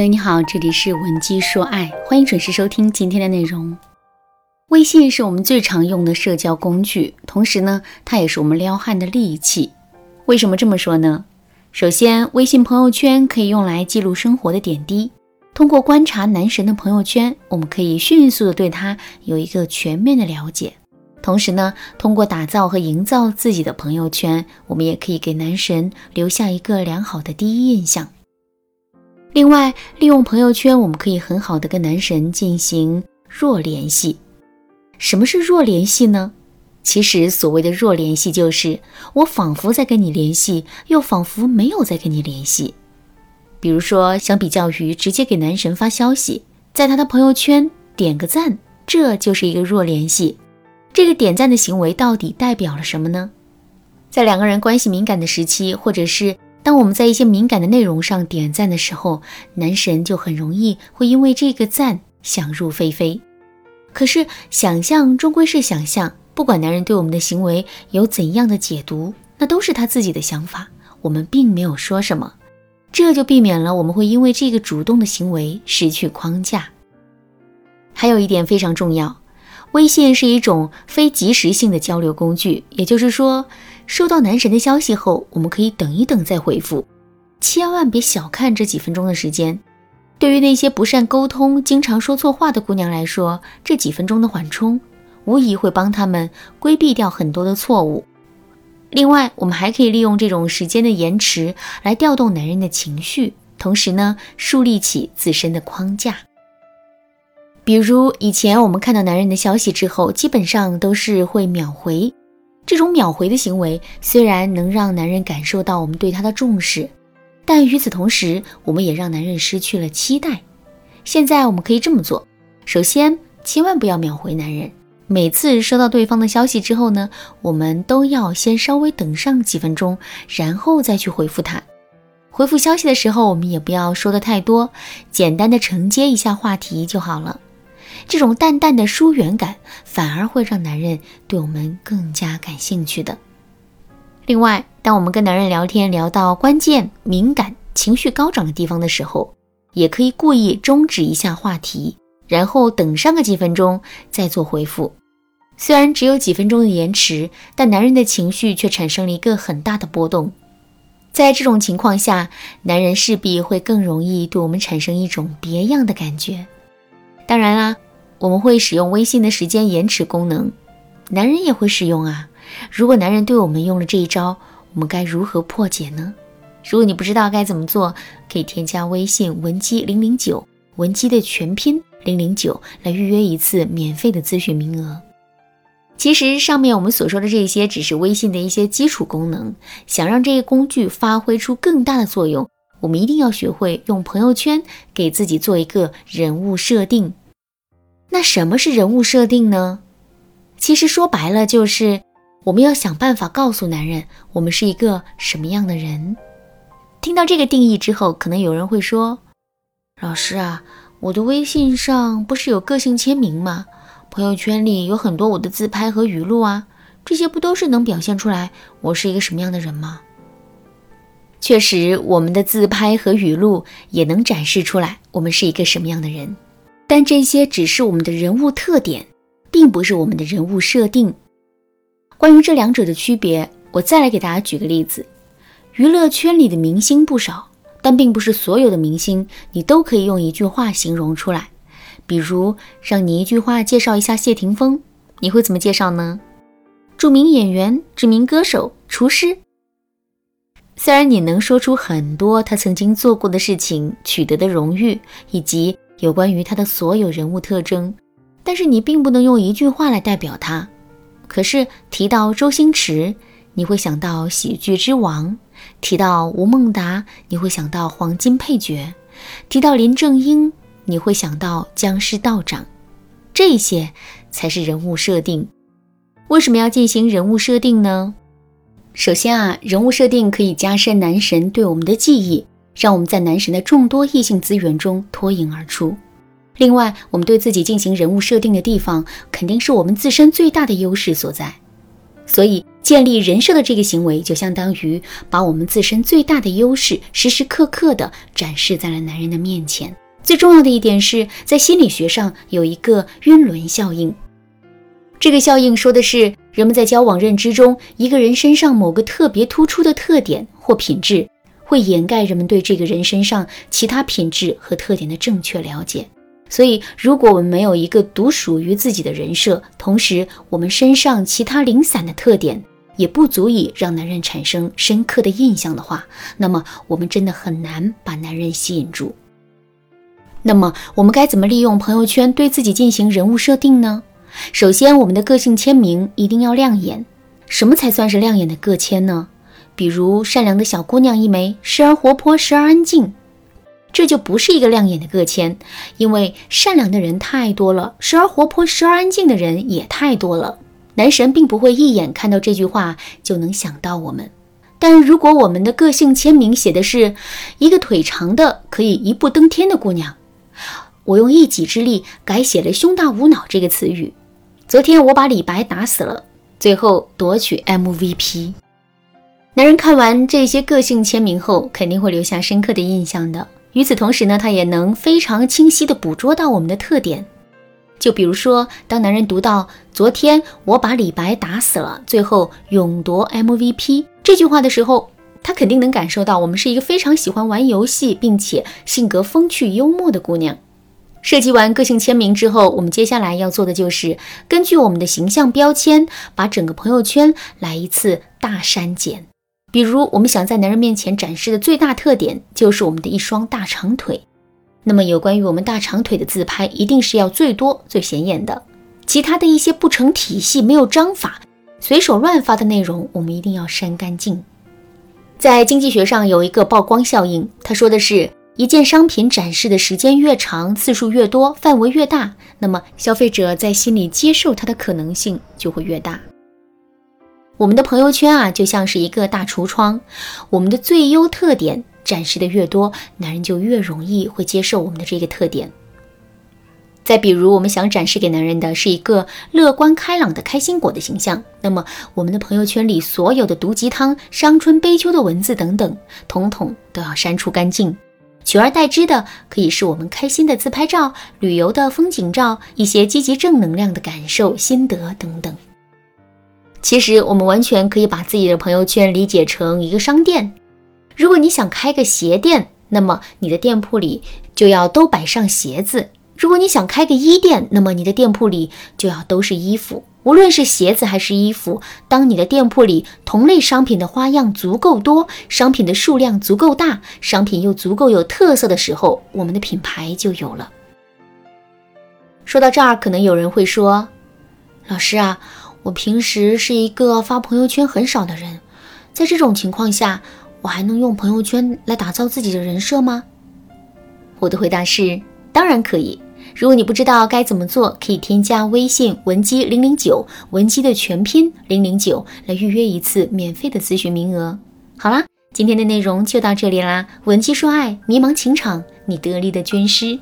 朋友你好，这里是文姬说爱，欢迎准时收听今天的内容。微信是我们最常用的社交工具，同时呢，它也是我们撩汉的利器。为什么这么说呢？首先，微信朋友圈可以用来记录生活的点滴。通过观察男神的朋友圈，我们可以迅速的对他有一个全面的了解。同时呢，通过打造和营造自己的朋友圈，我们也可以给男神留下一个良好的第一印象。另外，利用朋友圈，我们可以很好的跟男神进行弱联系。什么是弱联系呢？其实所谓的弱联系，就是我仿佛在跟你联系，又仿佛没有在跟你联系。比如说，相比较于直接给男神发消息，在他的朋友圈点个赞，这就是一个弱联系。这个点赞的行为到底代表了什么呢？在两个人关系敏感的时期，或者是当我们在一些敏感的内容上点赞的时候，男神就很容易会因为这个赞想入非非。可是想象终归是想象，不管男人对我们的行为有怎样的解读，那都是他自己的想法，我们并没有说什么，这就避免了我们会因为这个主动的行为失去框架。还有一点非常重要。微信是一种非即时性的交流工具，也就是说，收到男神的消息后，我们可以等一等再回复，千万别小看这几分钟的时间。对于那些不善沟通、经常说错话的姑娘来说，这几分钟的缓冲，无疑会帮他们规避掉很多的错误。另外，我们还可以利用这种时间的延迟来调动男人的情绪，同时呢，树立起自身的框架。比如以前我们看到男人的消息之后，基本上都是会秒回。这种秒回的行为虽然能让男人感受到我们对他的重视，但与此同时，我们也让男人失去了期待。现在我们可以这么做：首先，千万不要秒回男人。每次收到对方的消息之后呢，我们都要先稍微等上几分钟，然后再去回复他。回复消息的时候，我们也不要说的太多，简单的承接一下话题就好了。这种淡淡的疏远感，反而会让男人对我们更加感兴趣的。另外，当我们跟男人聊天聊到关键、敏感、情绪高涨的地方的时候，也可以故意终止一下话题，然后等上个几分钟再做回复。虽然只有几分钟的延迟，但男人的情绪却产生了一个很大的波动。在这种情况下，男人势必会更容易对我们产生一种别样的感觉。当然啦。我们会使用微信的时间延迟功能，男人也会使用啊。如果男人对我们用了这一招，我们该如何破解呢？如果你不知道该怎么做，可以添加微信文姬零零九，文姬的全拼零零九来预约一次免费的咨询名额。其实上面我们所说的这些只是微信的一些基础功能，想让这些工具发挥出更大的作用，我们一定要学会用朋友圈给自己做一个人物设定。那什么是人物设定呢？其实说白了就是我们要想办法告诉男人我们是一个什么样的人。听到这个定义之后，可能有人会说：“老师啊，我的微信上不是有个性签名吗？朋友圈里有很多我的自拍和语录啊，这些不都是能表现出来我是一个什么样的人吗？”确实，我们的自拍和语录也能展示出来我们是一个什么样的人。但这些只是我们的人物特点，并不是我们的人物设定。关于这两者的区别，我再来给大家举个例子：娱乐圈里的明星不少，但并不是所有的明星你都可以用一句话形容出来。比如，让你一句话介绍一下谢霆锋，你会怎么介绍呢？著名演员、知名歌手、厨师。虽然你能说出很多他曾经做过的事情、取得的荣誉，以及。有关于他的所有人物特征，但是你并不能用一句话来代表他。可是提到周星驰，你会想到喜剧之王；提到吴孟达，你会想到黄金配角；提到林正英，你会想到僵尸道长。这些才是人物设定。为什么要进行人物设定呢？首先啊，人物设定可以加深男神对我们的记忆。让我们在男神的众多异性资源中脱颖而出。另外，我们对自己进行人物设定的地方，肯定是我们自身最大的优势所在。所以，建立人设的这个行为，就相当于把我们自身最大的优势，时时刻刻地展示在了男人的面前。最重要的一点是在心理学上有一个晕轮效应。这个效应说的是，人们在交往认知中，一个人身上某个特别突出的特点或品质，会掩盖人们对这个人身上其他品质和特点的正确了解。所以，如果我们没有一个独属于自己的人设，同时我们身上其他零散的特点也不足以让男人产生深刻的印象的话，那么我们真的很难把男人吸引住。那么，我们该怎么利用朋友圈对自己进行人物设定呢？首先，我们的个性签名一定要亮眼。什么才算是亮眼的个签呢？比如善良的小姑娘一枚，时而活泼，时而安静。这就不是一个亮眼的个签，因为善良的人太多了，时而活泼、时而安静的人也太多了。男神并不会一眼看到这句话就能想到我们。但如果我们的个性签名写的是一个腿长的可以一步登天的姑娘，我用一己之力改写了“胸大无脑”这个词语。昨天我把李白打死了，最后夺取 MVP。男人看完这些个性签名后，肯定会留下深刻的印象的。与此同时呢，他也能非常清晰地捕捉到我们的特点。就比如说，当男人读到“昨天我把李白打死了，最后勇夺 MVP” 这句话的时候，他肯定能感受到我们是一个非常喜欢玩游戏，并且性格风趣幽默的姑娘。设计完个性签名之后，我们接下来要做的就是根据我们的形象标签，把整个朋友圈来一次大删减。比如，我们想在男人面前展示的最大特点就是我们的一双大长腿，那么有关于我们大长腿的自拍一定是要最多最显眼的。其他的一些不成体系、没有章法、随手乱发的内容，我们一定要删干净。在经济学上有一个曝光效应，他说的是一件商品展示的时间越长、次数越多、范围越大，那么消费者在心里接受它的可能性就会越大。我们的朋友圈啊，就像是一个大橱窗，我们的最优特点展示的越多，男人就越容易会接受我们的这个特点。再比如，我们想展示给男人的是一个乐观开朗的开心果的形象，那么我们的朋友圈里所有的毒鸡汤、伤春悲秋的文字等等，统统都要删除干净，取而代之的可以是我们开心的自拍照、旅游的风景照、一些积极正能量的感受、心得等等。其实，我们完全可以把自己的朋友圈理解成一个商店。如果你想开个鞋店，那么你的店铺里就要都摆上鞋子；如果你想开个衣店，那么你的店铺里就要都是衣服。无论是鞋子还是衣服，当你的店铺里同类商品的花样足够多，商品的数量足够大，商品又足够有特色的时候，我们的品牌就有了。说到这儿，可能有人会说：“老师啊。”我平时是一个发朋友圈很少的人，在这种情况下，我还能用朋友圈来打造自己的人设吗？我的回答是，当然可以。如果你不知道该怎么做，可以添加微信文姬零零九，文姬的全拼零零九，来预约一次免费的咨询名额。好啦，今天的内容就到这里啦。文姬说爱，迷茫情场，你得力的军师。